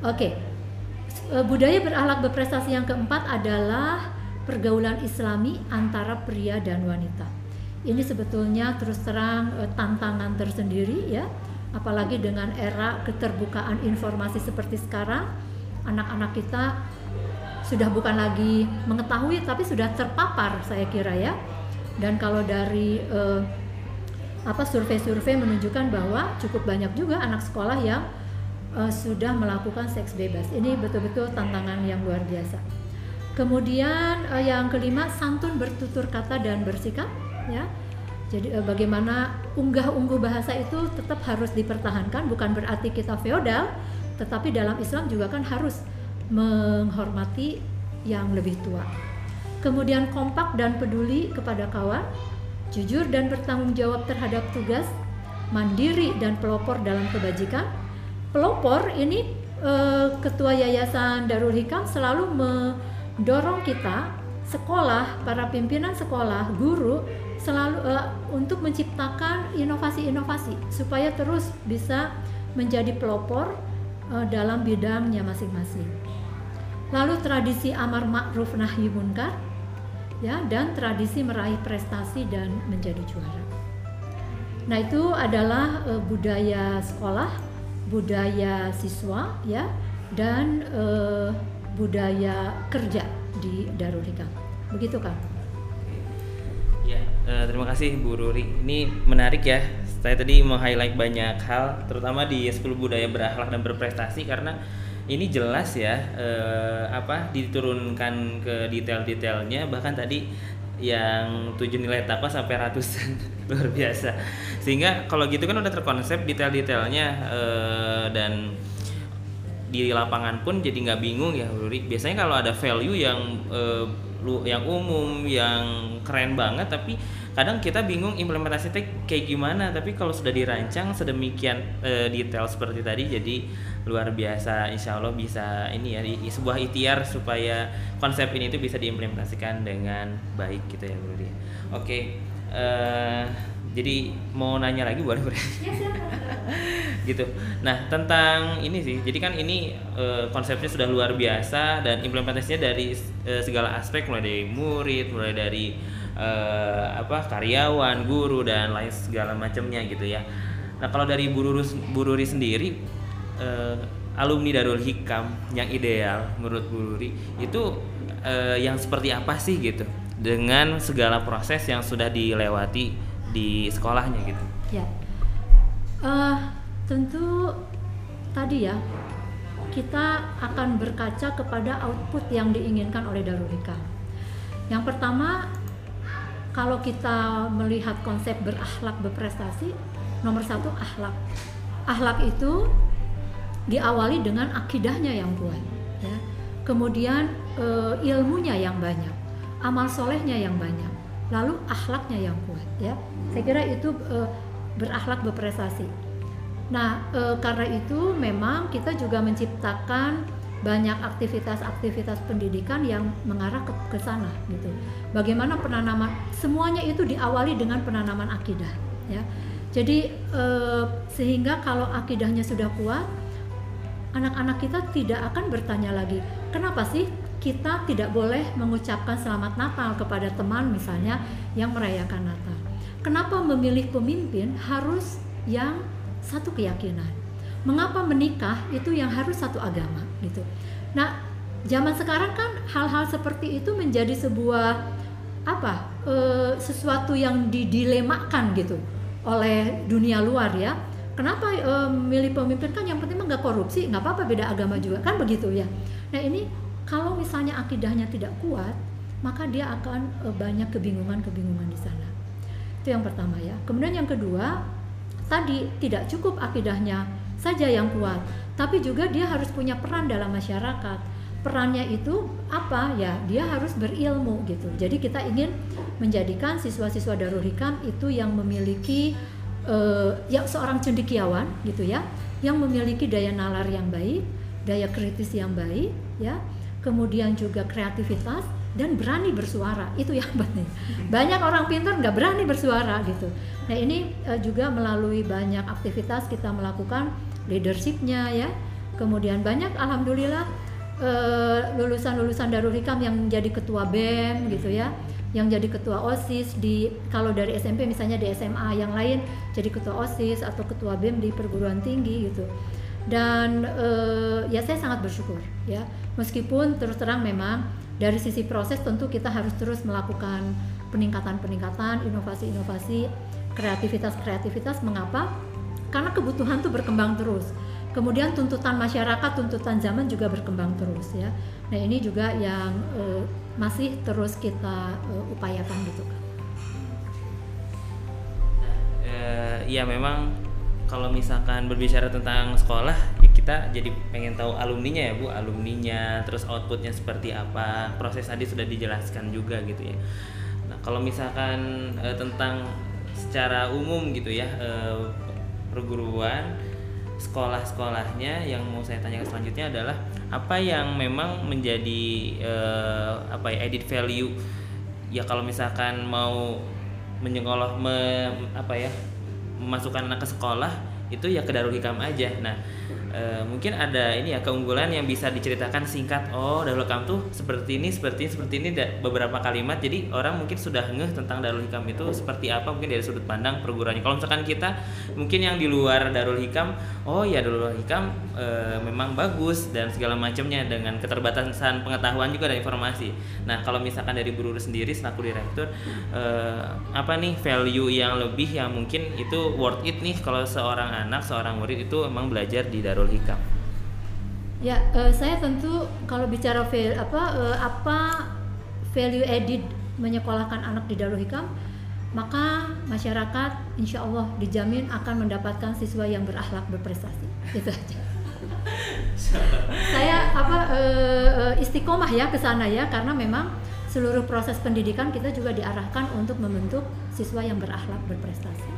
Oke, Eh, budaya berakhlak berprestasi yang keempat adalah pergaulan Islami antara pria dan wanita. Ini sebetulnya terus terang eh, tantangan tersendiri ya, apalagi dengan era keterbukaan informasi seperti sekarang, anak-anak kita sudah bukan lagi mengetahui tapi sudah terpapar saya kira ya. Dan kalau dari eh, apa survei-survei menunjukkan bahwa cukup banyak juga anak sekolah yang uh, sudah melakukan seks bebas. Ini betul-betul tantangan yang luar biasa. Kemudian uh, yang kelima santun bertutur kata dan bersikap ya. Jadi uh, bagaimana unggah-ungguh bahasa itu tetap harus dipertahankan bukan berarti kita feodal, tetapi dalam Islam juga kan harus menghormati yang lebih tua. Kemudian kompak dan peduli kepada kawan, jujur dan bertanggung jawab terhadap tugas, mandiri dan pelopor dalam kebajikan, pelopor ini eh, ketua yayasan Darul Hikam selalu mendorong kita sekolah, para pimpinan sekolah, guru selalu eh, untuk menciptakan inovasi-inovasi supaya terus bisa menjadi pelopor eh, dalam bidangnya masing-masing. Lalu tradisi amar ma'ruf nahi munkar ya dan tradisi meraih prestasi dan menjadi juara. Nah, itu adalah uh, budaya sekolah budaya siswa ya dan uh, budaya kerja di Darul Hikam. Begitu kan? Ya, uh, terima kasih Bu Ruri. Ini menarik ya. Saya tadi mau highlight banyak hal, terutama di 10 budaya berakhlak dan berprestasi karena ini jelas ya uh, apa diturunkan ke detail-detailnya bahkan tadi yang tujuh nilai takwa sampai ratusan luar biasa sehingga kalau gitu kan udah terkonsep detail-detailnya uh, dan di lapangan pun jadi nggak bingung ya Ruri. Biasanya kalau ada value yang uh, lu yang umum yang keren banget tapi kadang kita bingung implementasinya kayak gimana. Tapi kalau sudah dirancang sedemikian uh, detail seperti tadi jadi luar biasa. Insya Allah bisa ini ya di, sebuah ikhtiar supaya konsep ini itu bisa diimplementasikan dengan baik gitu ya Bro Oke okay. Jadi mau nanya lagi boleh boleh ya, gitu. Nah tentang ini sih jadi kan ini uh, konsepnya sudah luar biasa dan implementasinya dari uh, segala aspek mulai dari murid mulai dari uh, apa karyawan guru dan lain segala macamnya gitu ya. Nah kalau dari bururi bururi sendiri uh, alumni Darul Hikam yang ideal menurut bururi itu uh, yang seperti apa sih gitu? Dengan segala proses yang sudah dilewati di sekolahnya gitu? Ya. Uh, tentu tadi ya kita akan berkaca kepada output yang diinginkan oleh Darul Hikam. Yang pertama kalau kita melihat konsep berakhlak berprestasi nomor satu akhlak. Akhlak itu diawali dengan akidahnya yang kuat ya. Kemudian e, ilmunya yang banyak amal solehnya yang banyak lalu akhlaknya yang kuat ya saya kira itu e, berakhlak berprestasi nah e, karena itu memang kita juga menciptakan banyak aktivitas-aktivitas pendidikan yang mengarah ke, ke sana gitu. Bagaimana penanaman semuanya itu diawali dengan penanaman akidah ya. Jadi eh, sehingga kalau akidahnya sudah kuat, anak-anak kita tidak akan bertanya lagi, kenapa sih kita tidak boleh mengucapkan selamat Natal kepada teman misalnya yang merayakan Natal. Kenapa memilih pemimpin harus yang satu keyakinan? Mengapa menikah itu yang harus satu agama gitu. Nah, zaman sekarang kan hal-hal seperti itu menjadi sebuah apa? E, sesuatu yang didilemakan gitu oleh dunia luar ya. Kenapa e, milih pemimpin kan yang penting nggak korupsi, nggak apa-apa beda agama juga kan begitu ya. Nah ini kalau misalnya akidahnya tidak kuat, maka dia akan e, banyak kebingungan-kebingungan di sana. Itu yang pertama ya. Kemudian yang kedua, tadi tidak cukup akidahnya saja yang kuat, tapi juga dia harus punya peran dalam masyarakat. Perannya itu apa ya? Dia harus berilmu gitu. Jadi kita ingin menjadikan siswa-siswa Darul Hikam itu yang memiliki uh, yang seorang cendekiawan gitu ya, yang memiliki daya nalar yang baik, daya kritis yang baik ya, kemudian juga kreativitas dan berani bersuara itu yang penting. Banyak orang pintar nggak berani bersuara gitu. Nah ini uh, juga melalui banyak aktivitas kita melakukan leadershipnya ya kemudian banyak alhamdulillah eh, lulusan-lulusan Darul Hikam yang jadi ketua BEM gitu ya yang jadi ketua OSIS di kalau dari SMP misalnya di SMA yang lain jadi ketua OSIS atau ketua BEM di perguruan tinggi gitu dan uh, ya saya sangat bersyukur ya. Meskipun terus terang memang dari sisi proses tentu kita harus terus melakukan peningkatan-peningkatan inovasi-inovasi kreativitas-kreativitas. Mengapa? Karena kebutuhan tuh berkembang terus. Kemudian tuntutan masyarakat tuntutan zaman juga berkembang terus ya. Nah ini juga yang uh, masih terus kita uh, upayakan gitu kan. Uh, ya memang kalau misalkan berbicara tentang sekolah ya kita jadi pengen tahu alumninya ya bu. Alumninya terus outputnya seperti apa proses tadi sudah dijelaskan juga gitu ya. Nah kalau misalkan uh, tentang secara umum gitu ya uh, perguruan sekolah-sekolahnya yang mau saya tanyakan selanjutnya adalah apa yang memang menjadi uh, apa ya edit value? Ya kalau misalkan mau menyekolah me, apa ya memasukkan anak ke sekolah itu ya ke Darul Hikam aja. Nah e, mungkin ada ini ya keunggulan yang bisa diceritakan singkat oh Darul Hikam tuh seperti ini seperti ini seperti ini beberapa kalimat. Jadi orang mungkin sudah ngeh tentang Darul Hikam itu seperti apa mungkin dari sudut pandang perguruannya. Kalau misalkan kita mungkin yang di luar Darul Hikam oh ya Darul Hikam e, memang bagus dan segala macamnya dengan keterbatasan pengetahuan juga dan informasi. Nah kalau misalkan dari Buru sendiri selaku direktur e, apa nih value yang lebih yang mungkin itu worth it nih? Kalau seorang anak seorang murid itu memang belajar di Darul Hikam? Ya, uh, saya tentu kalau bicara value, apa uh, apa value added menyekolahkan anak di Darul Hikam, maka masyarakat insya Allah dijamin akan mendapatkan siswa yang berakhlak berprestasi. Itu aja. saya apa uh, istiqomah ya ke sana ya karena memang seluruh proses pendidikan kita juga diarahkan untuk membentuk siswa yang berakhlak berprestasi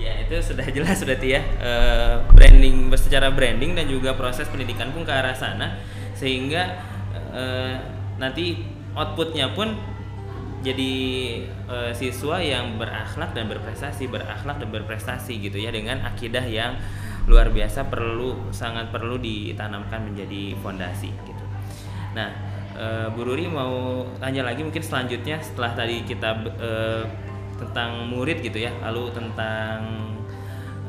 ya itu sudah jelas sudah ya uh, branding secara branding dan juga proses pendidikan pun ke arah sana. Sehingga uh, nanti outputnya pun jadi uh, siswa yang berakhlak dan berprestasi berakhlak dan berprestasi gitu ya dengan akidah yang luar biasa perlu sangat perlu ditanamkan menjadi fondasi gitu. Nah uh, Bu Ruri mau tanya lagi mungkin selanjutnya setelah tadi kita uh, tentang murid gitu ya lalu tentang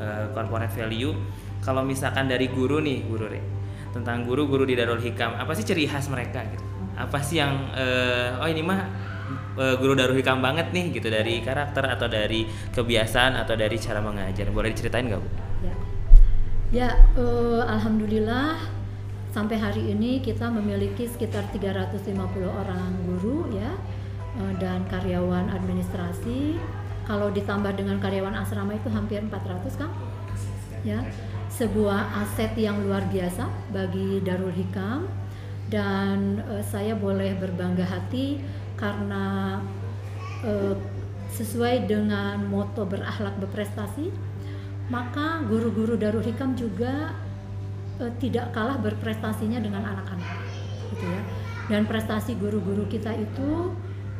uh, corporate value. Kalau misalkan dari guru nih guru Re, tentang guru-guru di Darul Hikam apa sih ciri khas mereka gitu? Apa sih yang uh, oh ini mah uh, guru Darul Hikam banget nih gitu dari karakter atau dari kebiasaan atau dari cara mengajar? Boleh diceritain nggak bu? Ya, ya uh, alhamdulillah sampai hari ini kita memiliki sekitar 350 orang guru ya dan karyawan administrasi. Kalau ditambah dengan karyawan asrama itu hampir 400 kan ya. Sebuah aset yang luar biasa bagi Darul Hikam. Dan uh, saya boleh berbangga hati karena uh, sesuai dengan moto berakhlak berprestasi maka guru-guru Darul Hikam juga uh, tidak kalah berprestasinya dengan anak-anak. Gitu ya. Dan prestasi guru-guru kita itu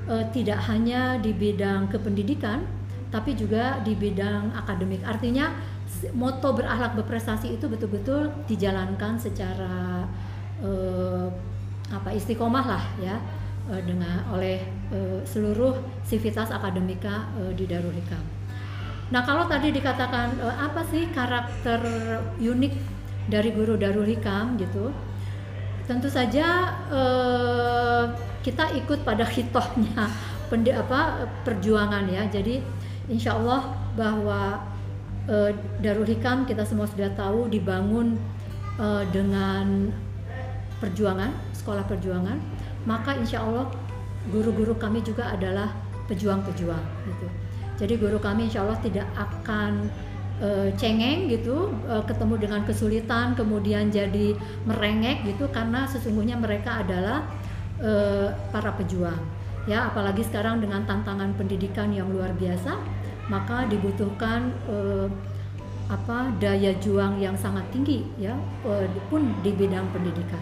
uh, tidak hanya di bidang kependidikan tapi juga di bidang akademik. Artinya moto berakhlak berprestasi itu betul-betul dijalankan secara uh, apa istiqomah lah ya uh, dengan oleh uh, seluruh sivitas akademika uh, di Darul Hikam. Nah kalau tadi dikatakan uh, apa sih karakter unik dari guru Darul Hikam gitu, tentu saja uh, kita ikut pada hitohnya apa perjuangan ya. Jadi insya Allah bahwa e, Darul Hikam kita semua sudah tahu dibangun e, dengan perjuangan sekolah perjuangan. Maka insya Allah guru-guru kami juga adalah pejuang-pejuang gitu. Jadi guru kami insya Allah tidak akan e, cengeng gitu e, ketemu dengan kesulitan kemudian jadi merengek gitu karena sesungguhnya mereka adalah uh, para pejuang. Ya apalagi sekarang dengan tantangan pendidikan yang luar biasa maka dibutuhkan uh, apa daya juang yang sangat tinggi ya pun di bidang pendidikan.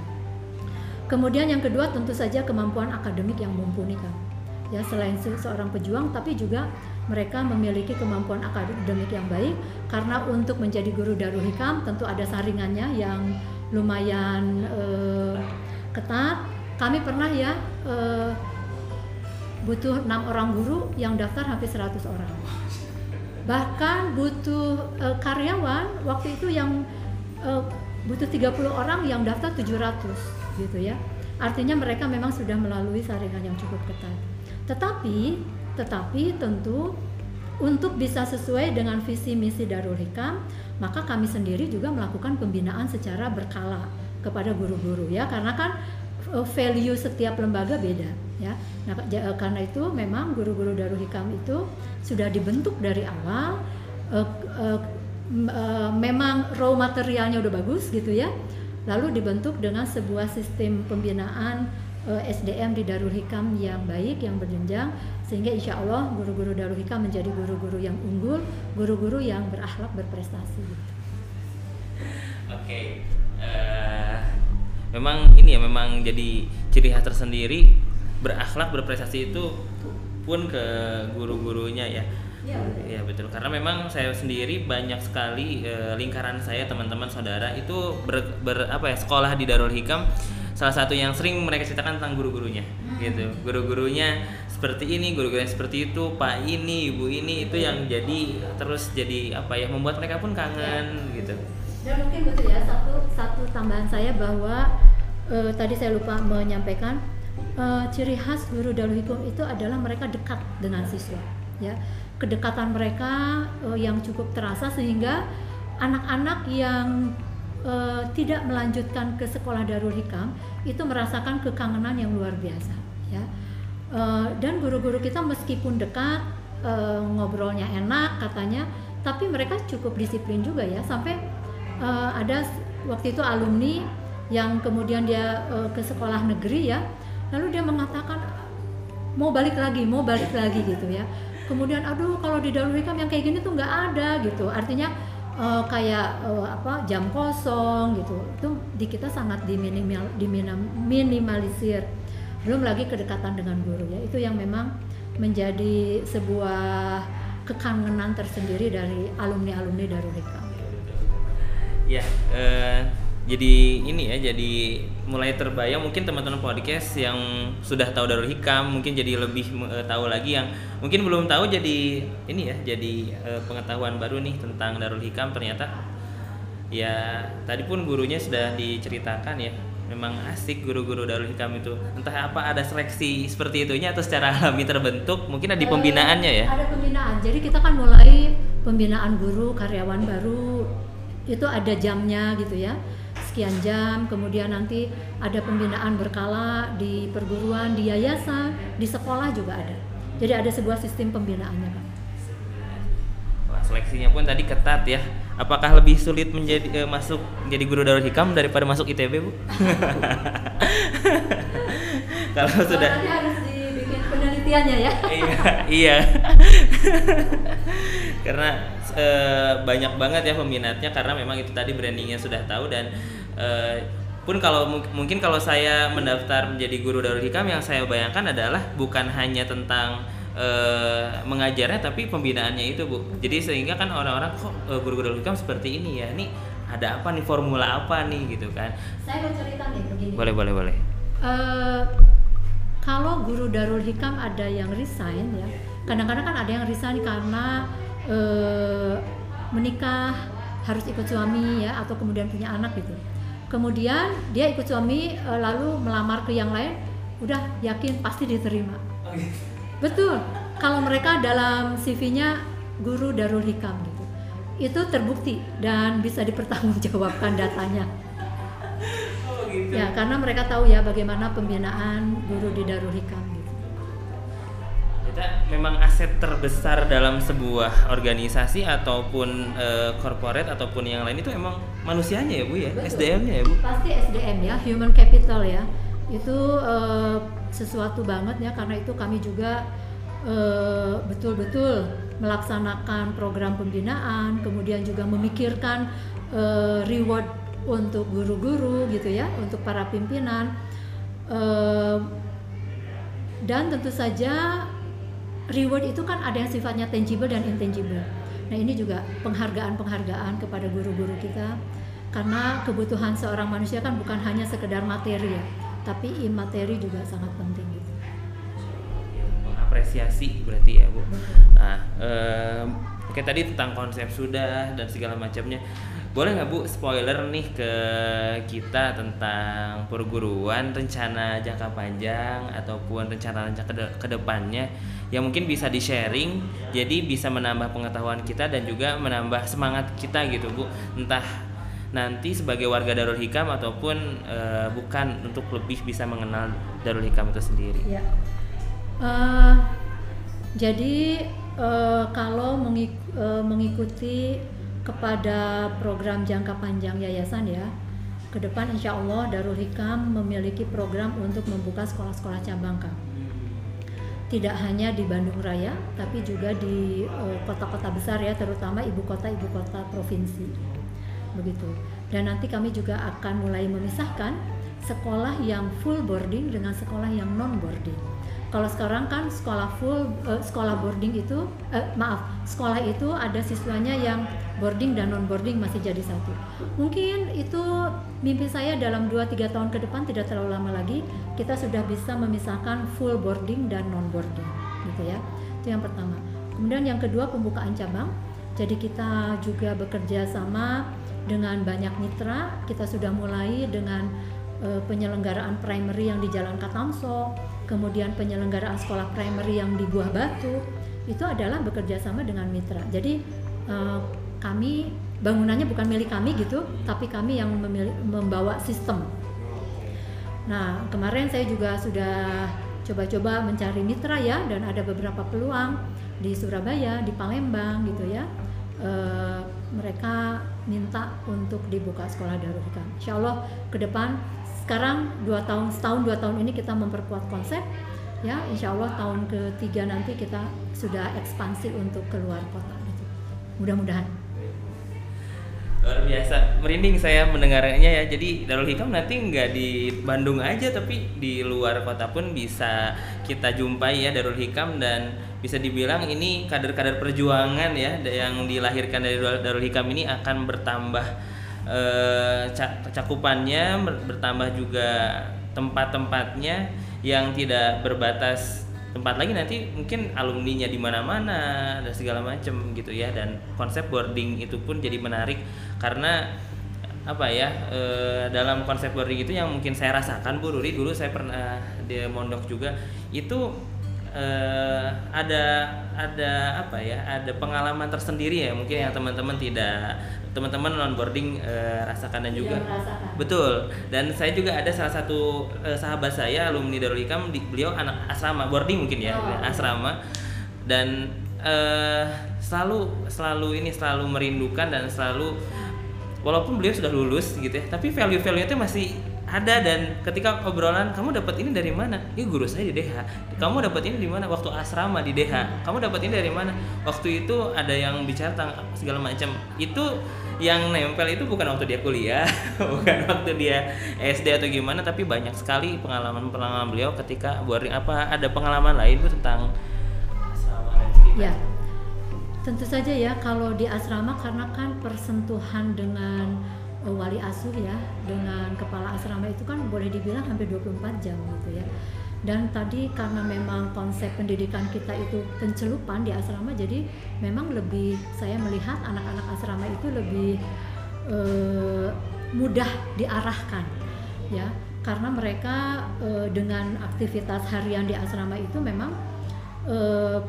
Kemudian yang kedua tentu saja kemampuan akademik yang mumpuni kan ya selain se seorang pejuang tapi juga mereka memiliki kemampuan akademik yang baik karena untuk menjadi guru darul hikam tentu ada saringannya yang lumayan uh, ketat. Kami pernah ya uh, butuh enam orang guru yang daftar hampir 100 orang. Bahkan butuh uh, karyawan waktu itu yang uh, butuh 30 orang yang daftar 700 gitu ya. Artinya mereka memang sudah melalui saringan yang cukup ketat. Tetapi tetapi tentu untuk bisa sesuai dengan visi misi Darul Hikam, maka kami sendiri juga melakukan pembinaan secara berkala kepada guru-guru ya karena kan eh, value setiap lembaga beda ya. Nah, eh, karena itu memang guru-guru Darul Hikam itu sudah dibentuk dari awal uh, uh, uh, memang raw materialnya udah bagus gitu ya. Lalu dibentuk dengan sebuah sistem pembinaan SDM di Darul Hikam yang baik, yang berjenjang sehingga insya Allah guru-guru Darul Hikam menjadi guru-guru yang unggul, guru-guru yang berakhlak berprestasi. Oke, okay. uh, eh, memang ini ya memang jadi ciri khas tersendiri berakhlak berprestasi itu pun ke guru-gurunya ya. Ya, ya betul karena memang saya sendiri banyak sekali e, lingkaran saya teman-teman saudara itu ber, ber apa ya sekolah di Darul Hikam salah satu yang sering mereka ceritakan tentang guru-gurunya hmm. gitu guru-gurunya seperti ini guru-guru yang seperti itu pak ini ibu ini itu yang jadi terus jadi apa ya membuat mereka pun kangen ya. gitu dan mungkin betul ya satu satu tambahan saya bahwa uh, tadi saya lupa menyampaikan uh, ciri khas guru Darul Hikum itu adalah mereka dekat dengan siswa ya kedekatan mereka uh, yang cukup terasa sehingga anak-anak yang uh, tidak melanjutkan ke sekolah Darul Hikam itu merasakan kekangenan yang luar biasa ya. Eh, dan guru-guru kita meskipun dekat uh, ngobrolnya enak katanya tapi mereka cukup disiplin juga ya. Sampai uh, ada waktu itu alumni yang kemudian dia uh, ke sekolah negeri ya. Lalu dia mengatakan mau balik lagi mau balik lagi gitu ya. Kemudian aduh kalau di Darul Hikam yang kayak gini tuh nggak ada gitu. Artinya uh, kayak uh, apa jam kosong gitu. Itu di kita sangat diminimal diminimalisir belum lagi kedekatan dengan guru ya. Itu yang memang menjadi sebuah kekangenan tersendiri dari alumni alumni Darul Hikam. Ya, eh, jadi ini ya, jadi mulai terbayang mungkin teman-teman podcast yang sudah tahu Darul Hikam mungkin jadi lebih eh, tahu lagi yang mungkin belum tahu jadi ini ya, jadi eh, pengetahuan baru nih tentang Darul Hikam. Ternyata ya tadi pun gurunya sudah diceritakan ya memang asik guru-guru Darul Hikam itu. Entah apa ada seleksi seperti itunya atau secara alami terbentuk mungkin ada di pembinaannya ya. ada pembinaan. Jadi kita kan mulai pembinaan guru karyawan baru itu ada jamnya gitu ya sekian jam kemudian nanti ada pembinaan berkala di perguruan di yayasan di sekolah juga ada jadi ada sebuah sistem pembinaannya pak Wah, seleksinya pun tadi ketat ya apakah lebih sulit menjadi uh, masuk menjadi guru Darul Hikam daripada masuk ITB bu? Kalau sudah harus dibikin penelitiannya ya. iya, iya. karena e, banyak banget ya peminatnya karena memang itu tadi brandingnya sudah tahu dan e, pun kalau mungkin kalau saya mendaftar menjadi guru Darul Hikam yang saya bayangkan adalah bukan hanya tentang uh, mengajarnya tapi pembinaannya itu bu. Jadi sehingga kan orang-orang kok uh, guru-guru hikam seperti ini ya? Ini ada apa nih? Formula apa nih? Gitu kan. Saya mau cerita nih begini. Boleh boleh boleh. Uh, kalau guru Darul Hikam ada yang resign ya kadang-kadang kan ada yang resign karena uh, menikah harus ikut suami ya atau kemudian punya anak gitu kemudian dia ikut suami lalu melamar ke yang lain udah yakin pasti diterima oh, gitu. Betul. Kalau mereka dalam CV-nya guru Darul Hikam gitu. Itu terbukti dan bisa dipertanggungjawabkan datanya. Oh, gitu. Ya, karena mereka tahu ya bagaimana pembinaan guru di Darul Hikam gitu. Kita memang aset terbesar dalam sebuah organisasi ataupun uh, corporate ataupun yang lain itu emang manusianya ya Bu ya, SDM-nya ya Bu. Pasti SDM ya, human capital ya. Itu uh, sesuatu banget ya karena itu kami juga eh, betul-betul melaksanakan program pembinaan, kemudian juga memikirkan uh, reward untuk guru-guru gitu ya, untuk para pimpinan. Uh, dan tentu saja reward itu kan ada yang sifatnya tangible dan intangible. Nah ini juga penghargaan-penghargaan kepada guru-guru kita. Karena kebutuhan seorang manusia kan bukan hanya sekedar materi ya tapi imateri juga sangat penting gitu. Mengapresiasi berarti ya bu. Nah oke tadi tentang konsep sudah dan segala macamnya. Boleh nggak bu spoiler nih ke kita tentang perguruan rencana jangka panjang ataupun rencana rencana ke depannya? Yang mungkin bisa di sharing jadi bisa menambah pengetahuan kita dan juga menambah semangat kita gitu bu. Entah nanti sebagai warga Darul Hikam ataupun uh, bukan untuk lebih bisa mengenal Darul Hikam itu sendiri. Ya. uh, jadi uh, kalau mengik uh, mengikuti kepada program jangka panjang yayasan ya. Ke depan insya Allah Darul Hikam memiliki program untuk membuka sekolah-sekolah cabang Kak. Tidak hanya di Bandung Raya, tapi juga di eh, kota-kota uh, besar ya, terutama ibu kota-ibu kota provinsi. Begitu. Dan nanti kami juga akan mulai memisahkan sekolah yang full boarding dengan sekolah yang non boarding kalau sekarang kan sekolah full uh, sekolah boarding itu uh, maaf sekolah itu ada siswanya yang boarding dan non boarding masih jadi satu. Mungkin itu mimpi saya dalam 2-3 tahun ke depan tidak terlalu lama lagi kita sudah bisa memisahkan full boarding dan non boarding gitu ya. Itu yang pertama. Kemudian yang kedua pembukaan cabang. Jadi kita juga bekerja sama dengan banyak mitra. Kita sudah mulai dengan uh, penyelenggaraan primary yang di Jalan Katamso kemudian penyelenggaraan sekolah primary yang di Buah Batu itu adalah bekerja sama dengan mitra. Jadi uh, kami bangunannya bukan milik kami gitu, tapi kami yang memilih, membawa sistem. Nah kemarin saya juga sudah coba-coba mencari mitra ya, dan ada beberapa peluang di Surabaya, di Palembang gitu ya. Uh, mereka minta untuk dibuka sekolah Darul Hikam. Insya Allah ke depan sekarang dua tahun setahun dua tahun ini kita memperkuat konsep. Ya insya Allah tahun ketiga nanti kita sudah ekspansi untuk keluar kota. Gitu. mudah-mudahan. Luar biasa. Merinding saya mendengarnya ya. Jadi Darul Hikam nanti nggak di Bandung aja tapi di luar kota pun bisa kita jumpai ya Darul Hikam. Dan bisa dibilang ini kader-kader perjuangan ya yang dilahirkan dari Darul Hikam ini akan bertambah eh, cakupannya bertambah juga tempat-tempatnya yang tidak berbatas tempat lagi. Nanti mungkin alumninya di mana-mana dan segala macam gitu ya. Dan konsep boarding itu pun jadi menarik karena apa ya e, dalam konsep boarding itu yang mungkin saya rasakan Bu Ruri dulu saya pernah di mondok juga itu e, ada ada apa ya ada pengalaman tersendiri ya. Mungkin yang teman-teman tidak teman-teman non boarding uh, rasakan dan juga. betul. Dan saya juga ada salah satu uh, sahabat saya alumni Darul Hikam di, beliau anak asrama boarding mungkin ya oh. asrama. Dan uh, selalu selalu ini selalu merindukan dan selalu walaupun beliau sudah lulus gitu ya tapi value value itu masih ada dan ketika obrolan kamu dapat ini dari mana? Ya guru saya di DH. Kamu dapat ini di mana? Waktu asrama di DH. Kamu dapat ini dari mana? Waktu itu ada yang bicara tentang segala macam. Itu yang nempel itu bukan waktu dia kuliah, bukan waktu dia SD atau gimana, tapi banyak sekali pengalaman-pengalaman beliau ketika boarding apa ada pengalaman lain tuh tentang asrama dan Ya. Tentu saja ya kalau di asrama karena kan persentuhan dengan wali asuh ya dengan kepala asrama itu kan boleh dibilang hampir 24 jam gitu ya. Dan tadi karena memang konsep pendidikan kita itu pencelupan di asrama jadi memang lebih saya melihat anak-anak asrama itu lebih uh, mudah diarahkan ya. Karena mereka uh, dengan aktivitas harian di asrama itu memang uh,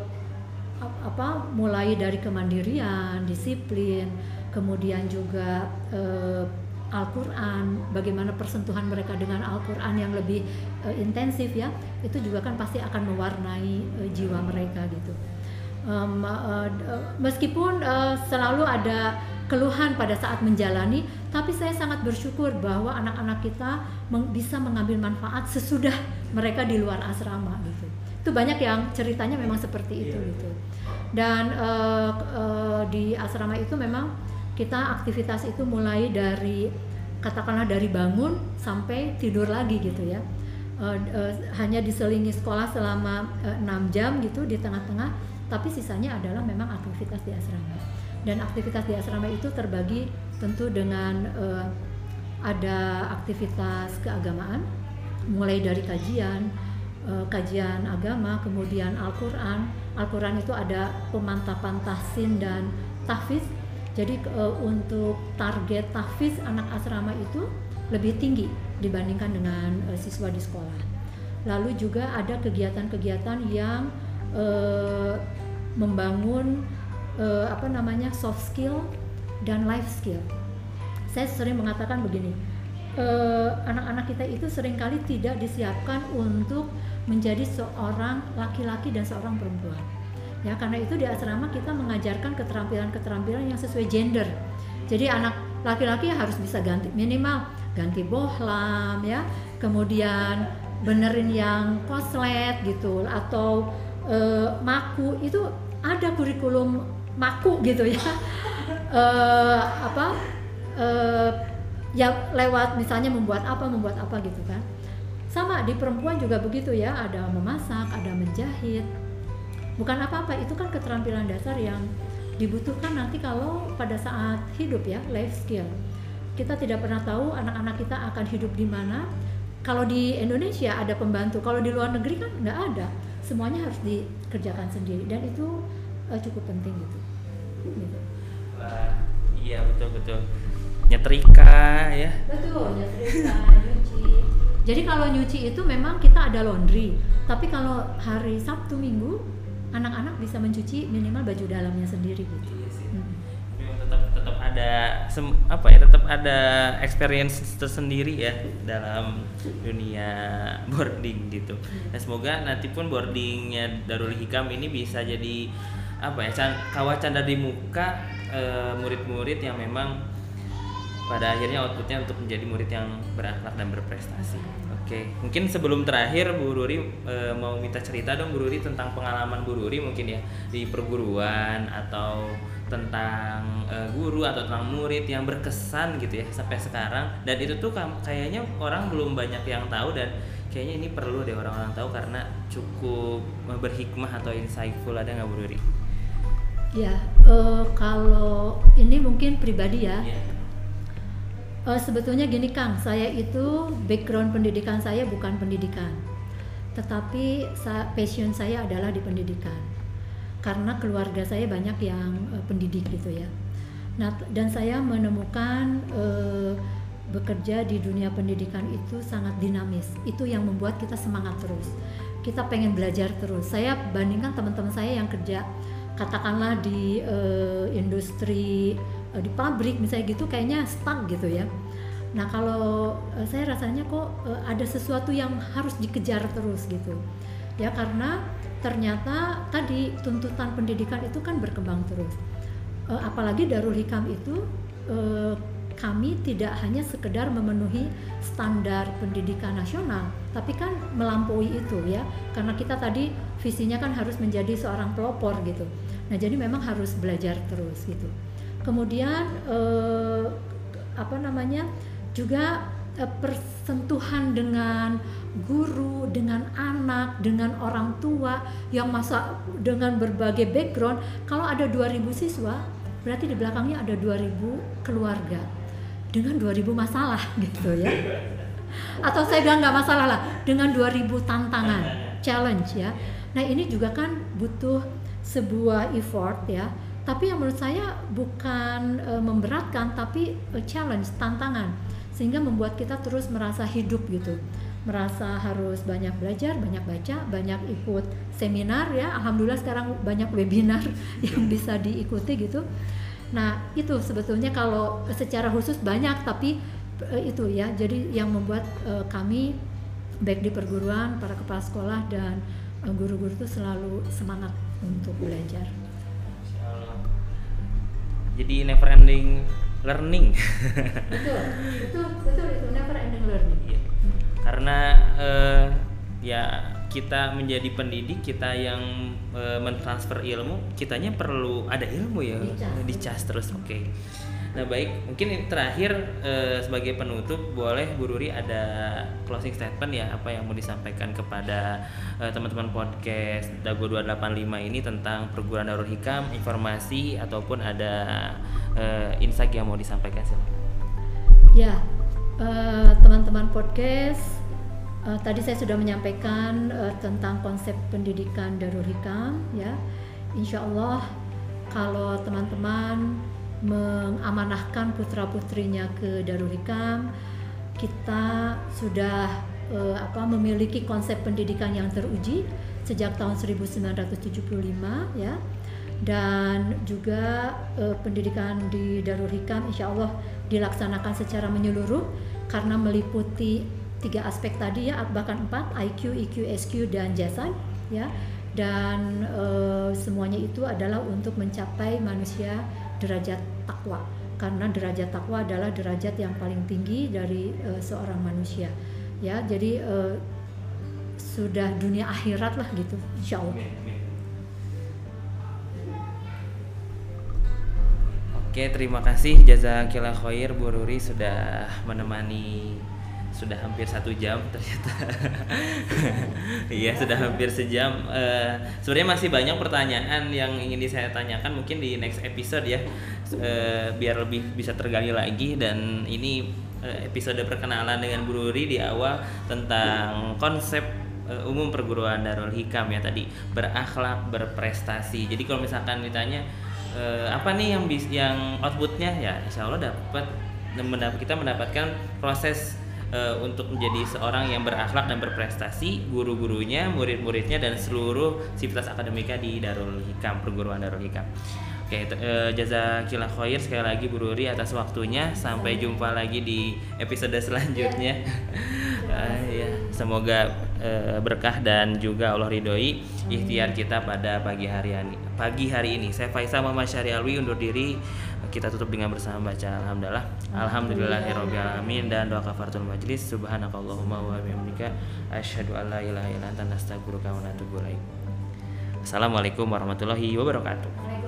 apa mulai dari kemandirian disiplin kemudian juga uh, Al-Quran, bagaimana persentuhan mereka dengan Al-Quran yang lebih uh, intensif ya, itu juga kan pasti akan mewarnai uh, jiwa mereka gitu. Um, uh, meskipun uh, selalu ada keluhan pada saat menjalani, tapi saya sangat bersyukur bahwa anak-anak kita meng bisa mengambil manfaat sesudah mereka di luar asrama gitu. Itu banyak yang ceritanya memang seperti itu iya. gitu. Dan uh, uh, di asrama itu memang kita aktivitas itu mulai dari katakanlah dari bangun sampai tidur lagi gitu ya uh, uh, hanya diselingi sekolah selama uh, eh, 6 jam gitu di tengah-tengah tapi sisanya adalah memang aktivitas di asrama dan aktivitas di asrama itu terbagi tentu dengan uh, ada aktivitas keagamaan, mulai dari kajian, uh, kajian agama, kemudian Al-Quran. Al-Quran itu ada pemantapan tahsin dan tahfiz. Jadi uh, untuk target tahfiz anak asrama itu lebih tinggi dibandingkan dengan uh, siswa di sekolah. Lalu juga ada kegiatan-kegiatan yang uh, membangun uh, apa namanya soft skill dan life skill. Saya sering mengatakan begini, anak-anak uh, kita itu sering kali tidak disiapkan untuk menjadi seorang laki-laki dan seorang perempuan. Ya, karena itu di asrama kita mengajarkan keterampilan-keterampilan yang sesuai gender. Jadi anak laki-laki harus bisa ganti minimal ganti bohlam ya, kemudian benerin yang koslet gitu atau uh, maku. Itu ada kurikulum maku gitu ya. Uh, apa? Uh, ya lewat misalnya membuat apa membuat apa gitu kan. Sama di perempuan juga begitu ya. Ada memasak ada menjahit bukan apa-apa itu kan keterampilan dasar yang dibutuhkan nanti kalau pada saat hidup ya life skill kita tidak pernah tahu anak-anak kita akan hidup di mana kalau di Indonesia ada pembantu kalau di luar negeri kan nggak ada semuanya harus dikerjakan sendiri dan itu uh, cukup penting gitu. gitu. Wah, iya betul betul. Nyetrika ya. Betul, nyetrika, nyuci. Jadi kalau nyuci itu memang kita ada laundry, tapi kalau hari Sabtu Minggu anak-anak bisa mencuci minimal baju dalamnya sendiri gitu. Iya sih. Hmm tetap tetap ada sem, apa ya tetap ada experience tersendiri ya dalam dunia boarding gitu. Dan semoga nanti pun boardingnya Darul Hikam ini bisa jadi apa ya can, kawah canda di muka eh, murid-murid yang memang pada akhirnya outputnya untuk menjadi murid yang berakhlak dan berprestasi. Oke, mungkin sebelum terakhir Bu Ruri e, mau minta cerita dong Bu Ruri tentang pengalaman Bu Ruri mungkin ya di perguruan atau tentang e, guru atau tentang murid yang berkesan gitu ya sampai sekarang dan itu tuh kayaknya orang belum banyak yang tahu dan kayaknya ini perlu deh orang-orang tahu karena cukup berhikmah atau insightful ada nggak Bu Ruri? Ya, uh, kalau ini mungkin pribadi ya. Yeah Uh, sebetulnya gini Kang, saya itu background pendidikan saya bukan pendidikan, tetapi passion saya adalah di pendidikan. Karena keluarga saya banyak yang uh, pendidik gitu ya. Nah, dan saya menemukan uh, bekerja di dunia pendidikan itu sangat dinamis. Itu yang membuat kita semangat terus. Kita pengen belajar terus. Saya bandingkan teman-teman saya yang kerja katakanlah di uh, industri di pabrik misalnya gitu kayaknya stuck gitu ya. Nah kalau uh, saya rasanya kok uh, ada sesuatu yang harus dikejar terus gitu ya karena ternyata tadi tuntutan pendidikan itu kan berkembang terus. Apalagi Darul Hikam itu kami tidak hanya sekedar memenuhi standar pendidikan nasional, tapi kan melampaui itu ya, karena kita tadi visinya kan harus menjadi seorang pelopor gitu. Nah jadi memang harus belajar terus gitu kemudian eh, apa namanya juga eh, persentuhan dengan guru, dengan anak, dengan orang tua yang masa dengan berbagai background. Kalau ada 2000 siswa, berarti di belakangnya ada 2000 keluarga dengan 2000 masalah gitu ya. Atau saya bilang nggak masalah lah, dengan 2000 tantangan, challenge ya. Nah, ini juga kan butuh sebuah effort ya tapi yang menurut saya bukan e, memberatkan tapi e, challenge tantangan sehingga membuat kita terus merasa hidup gitu merasa harus banyak belajar, banyak baca, banyak ikut seminar ya. Alhamdulillah sekarang banyak webinar yang bisa diikuti gitu. Nah, itu sebetulnya kalau secara khusus banyak tapi e, itu ya. Jadi yang membuat e, kami baik di perguruan, para kepala sekolah dan guru-guru itu selalu semangat untuk belajar jadi never ending learning betul betul betul itu never ending learning iya. karena uh, ya kita menjadi pendidik kita yang e, mentransfer ilmu kitanya perlu ada ilmu ya Dicas. terus oke nah baik mungkin ini terakhir e, sebagai penutup boleh Bu Ruri ada closing statement ya apa yang mau disampaikan kepada e, teman-teman podcast Dago 285 ini tentang perguruan Darul Hikam informasi ataupun ada e, insight yang mau disampaikan silakan Ya, eh, teman-teman podcast, eh, tadi saya sudah menyampaikan eh, tentang konsep pendidikan Darul Hikam. Ya, Insya Allah kalau teman-teman mengamanahkan putra putrinya ke Darul Hikam, kita sudah eh, apa memiliki konsep pendidikan yang teruji sejak tahun 1975 ya dan juga eh, pendidikan di Darul Hikam insya Allah dilaksanakan secara menyeluruh karena meliputi tiga aspek tadi ya bahkan empat IQ, EQ, SQ dan jasan ya. Dan eh, semuanya itu adalah untuk mencapai manusia derajat takwa. Karena derajat takwa adalah derajat yang paling tinggi dari eh, seorang manusia ya. Jadi eh, sudah dunia akhirat lah gitu insya Allah. Oke, terima kasih. Jazakillah khair Bu Ruri sudah menemani sudah hampir satu jam ternyata. Iya, sudah hampir sejam. Eh, Sebenarnya masih banyak pertanyaan yang ingin saya tanyakan mungkin di next episode ya, Eh, biar lebih bisa tergali lagi dan ini eh, episode perkenalan dengan Bu Ruri di awal tentang konsep eh, umum perguruan Darul Hikam ya tadi berakhlak berprestasi. Jadi kalau misalkan ditanya eh, apa nih yang bis yang outputnya ya insya Allah dapat kita mendapatkan proses eh, untuk menjadi seorang yang berakhlak dan berprestasi guru-gurunya murid-muridnya dan seluruh sivitas akademika di Darul Hikam perguruan Darul Hikam Oke, eh, jazakillah khair sekali lagi Bu Ruri atas waktunya. Sampai jumpa lagi di episode selanjutnya. Ah, ya, semoga eh, berkah dan juga Allah ridhoi ikhtiar kita pada pagi hari ini. Pagi hari ini, saya Faisal Muhammad Syarialwi undur diri. Kita tutup dengan bersama baca alhamdulillah. Alhamdulillahirabbil alamin dan doa kafaratul majlis. Subhanakallahumma wa bihamdika asyhadu an la ilaha illa anta astaghfiruka wa atubu ilaik. Assalamualaikum warahmatullahi wabarakatuh.